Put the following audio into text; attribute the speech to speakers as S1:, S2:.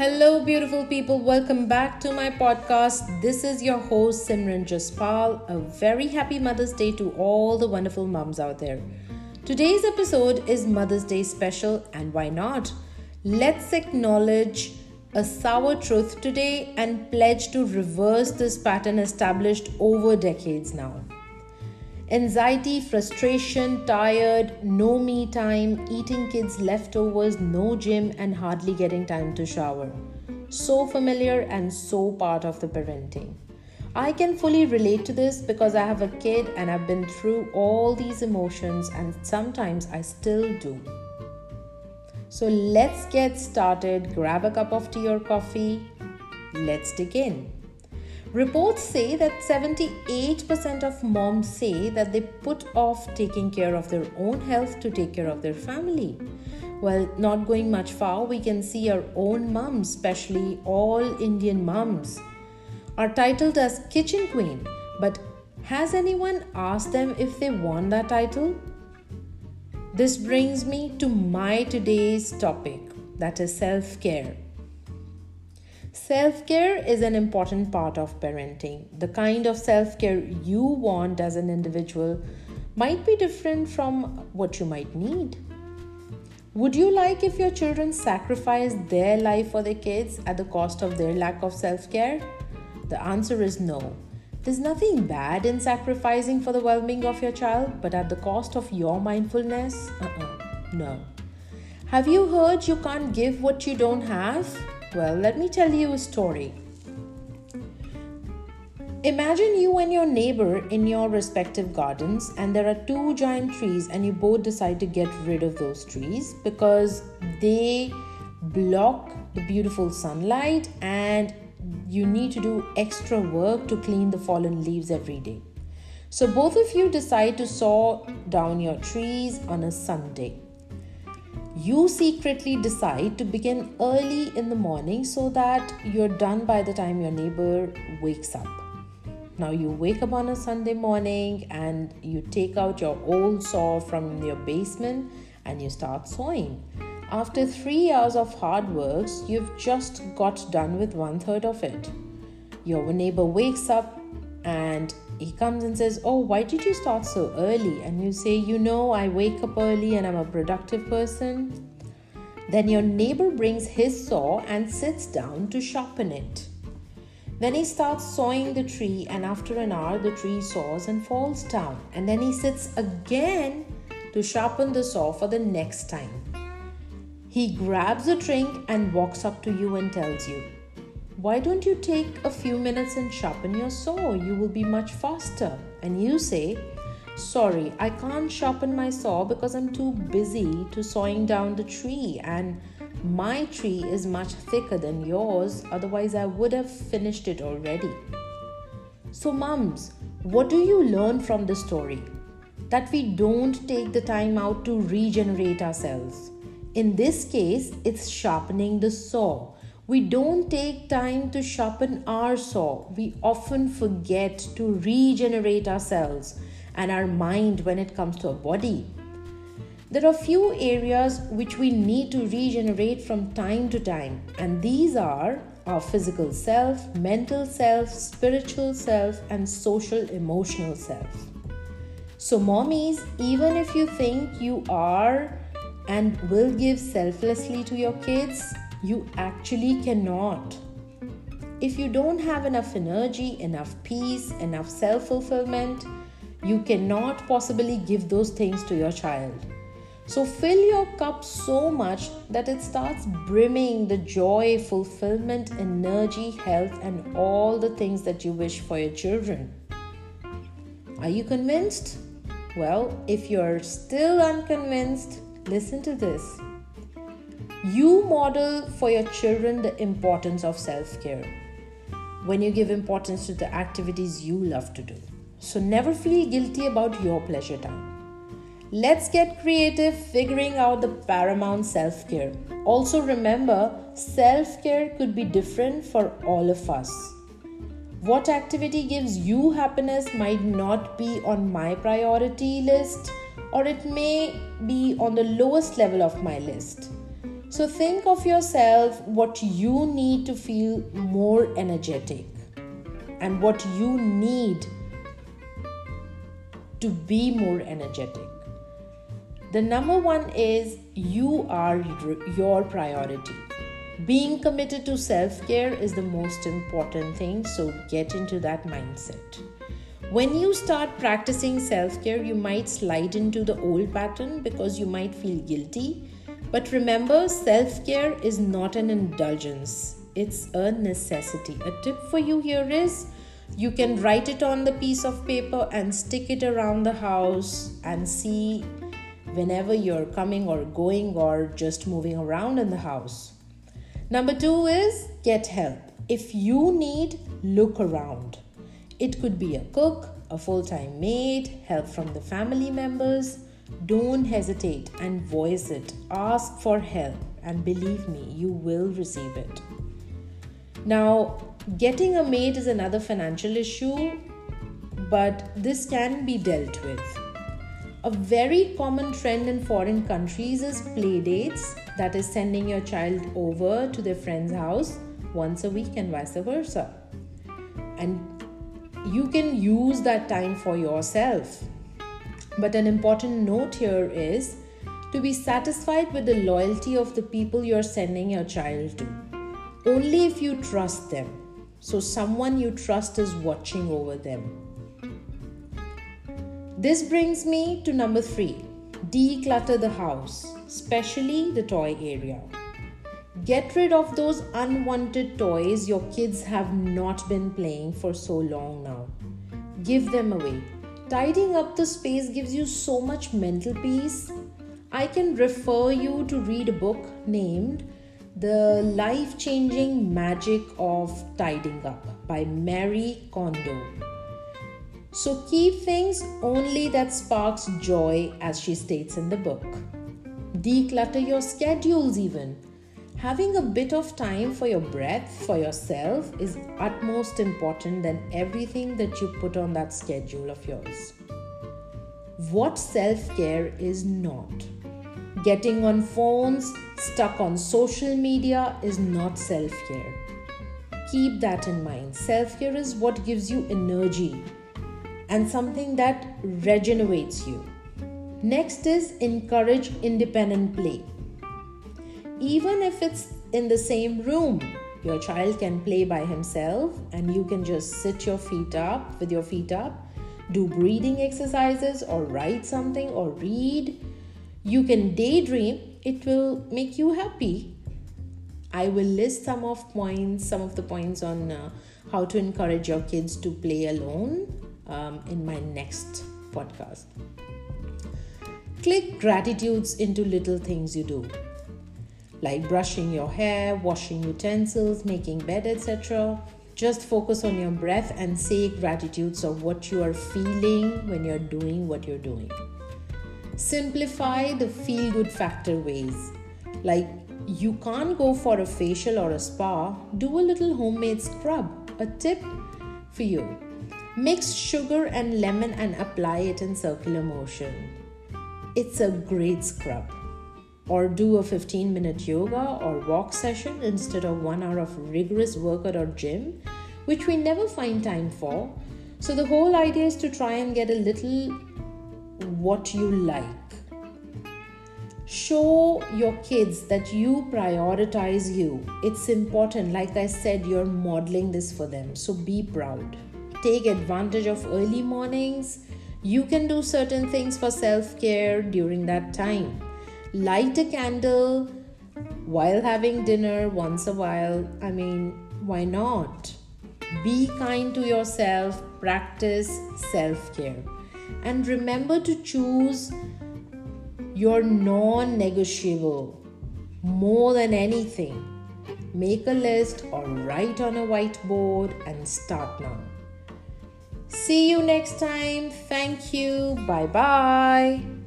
S1: Hello, beautiful people. Welcome back to my podcast. This is your host, Simran Jaspal. A very happy Mother's Day to all the wonderful moms out there. Today's episode is Mother's Day special, and why not? Let's acknowledge a sour truth today and pledge to reverse this pattern established over decades now. Anxiety, frustration, tired, no me time, eating kids' leftovers, no gym, and hardly getting time to shower. So familiar and so part of the parenting. I can fully relate to this because I have a kid and I've been through all these emotions, and sometimes I still do. So let's get started. Grab a cup of tea or coffee. Let's dig in. Reports say that 78% of moms say that they put off taking care of their own health to take care of their family. Well, not going much far, we can see our own moms, especially all Indian moms, are titled as kitchen queen. But has anyone asked them if they want that title? This brings me to my today's topic that is self care. Self care is an important part of parenting. The kind of self care you want as an individual might be different from what you might need. Would you like if your children sacrifice their life for their kids at the cost of their lack of self care? The answer is no. There's nothing bad in sacrificing for the well being of your child, but at the cost of your mindfulness? Uh uh no. Have you heard you can't give what you don't have? Well, let me tell you a story. Imagine you and your neighbor in your respective gardens, and there are two giant trees, and you both decide to get rid of those trees because they block the beautiful sunlight and you need to do extra work to clean the fallen leaves every day. So, both of you decide to saw down your trees on a Sunday you secretly decide to begin early in the morning so that you're done by the time your neighbor wakes up. Now, you wake up on a Sunday morning and you take out your old saw from your basement and you start sawing. After three hours of hard work, you've just got done with one third of it. Your neighbor wakes up and he comes and says, Oh, why did you start so early? And you say, You know, I wake up early and I'm a productive person. Then your neighbor brings his saw and sits down to sharpen it. Then he starts sawing the tree, and after an hour, the tree saws and falls down. And then he sits again to sharpen the saw for the next time. He grabs a drink and walks up to you and tells you, why don't you take a few minutes and sharpen your saw? You will be much faster. And you say, Sorry, I can't sharpen my saw because I'm too busy to sawing down the tree and my tree is much thicker than yours, otherwise, I would have finished it already. So, mums, what do you learn from the story? That we don't take the time out to regenerate ourselves. In this case, it's sharpening the saw we don't take time to sharpen our saw. We often forget to regenerate ourselves and our mind when it comes to our body. There are few areas which we need to regenerate from time to time, and these are our physical self, mental self, spiritual self, and social emotional self. So, mommies, even if you think you are and will give selflessly to your kids, you actually cannot. If you don't have enough energy, enough peace, enough self fulfillment, you cannot possibly give those things to your child. So fill your cup so much that it starts brimming the joy, fulfillment, energy, health, and all the things that you wish for your children. Are you convinced? Well, if you're still unconvinced, listen to this. You model for your children the importance of self care when you give importance to the activities you love to do. So never feel guilty about your pleasure time. Let's get creative figuring out the paramount self care. Also, remember, self care could be different for all of us. What activity gives you happiness might not be on my priority list, or it may be on the lowest level of my list. So think of yourself what you need to feel more energetic and what you need to be more energetic. The number one is you are your priority. Being committed to self care is the most important thing, so get into that mindset. When you start practicing self care, you might slide into the old pattern because you might feel guilty. But remember, self care is not an indulgence, it's a necessity. A tip for you here is you can write it on the piece of paper and stick it around the house and see whenever you're coming or going or just moving around in the house. Number two is get help. If you need, look around. It could be a cook, a full time maid, help from the family members. Don't hesitate and voice it. Ask for help, and believe me, you will receive it. Now, getting a maid is another financial issue, but this can be dealt with. A very common trend in foreign countries is play dates, that is, sending your child over to their friend's house once a week and vice versa. And you can use that time for yourself. But an important note here is to be satisfied with the loyalty of the people you're sending your child to. Only if you trust them. So, someone you trust is watching over them. This brings me to number three declutter the house, especially the toy area. Get rid of those unwanted toys your kids have not been playing for so long now. Give them away. Tidying up the space gives you so much mental peace. I can refer you to read a book named The Life Changing Magic of Tidying Up by Marie Kondo. So keep things only that sparks joy, as she states in the book. Declutter your schedules, even. Having a bit of time for your breath, for yourself, is utmost important than everything that you put on that schedule of yours. What self care is not? Getting on phones, stuck on social media is not self care. Keep that in mind. Self care is what gives you energy, and something that regenerates you. Next is encourage independent play. Even if it's in the same room, your child can play by himself and you can just sit your feet up with your feet up, do breathing exercises or write something or read. You can daydream, it will make you happy. I will list some of points, some of the points on uh, how to encourage your kids to play alone um, in my next podcast. Click gratitudes into little things you do, like brushing your hair, washing utensils, making bed, etc. Just focus on your breath and say gratitudes of what you are feeling when you're doing what you're doing. Simplify the feel good factor ways. Like you can't go for a facial or a spa, do a little homemade scrub. A tip for you Mix sugar and lemon and apply it in circular motion. It's a great scrub. Or do a 15 minute yoga or walk session instead of one hour of rigorous workout or gym, which we never find time for. So, the whole idea is to try and get a little what you like. Show your kids that you prioritize you. It's important. Like I said, you're modeling this for them. So, be proud take advantage of early mornings. You can do certain things for self care during that time. Light a candle while having dinner once a while. I mean, why not? Be kind to yourself, practice self care. And remember to choose your non negotiable more than anything. Make a list or write on a whiteboard and start now. See you next time. Thank you. Bye bye.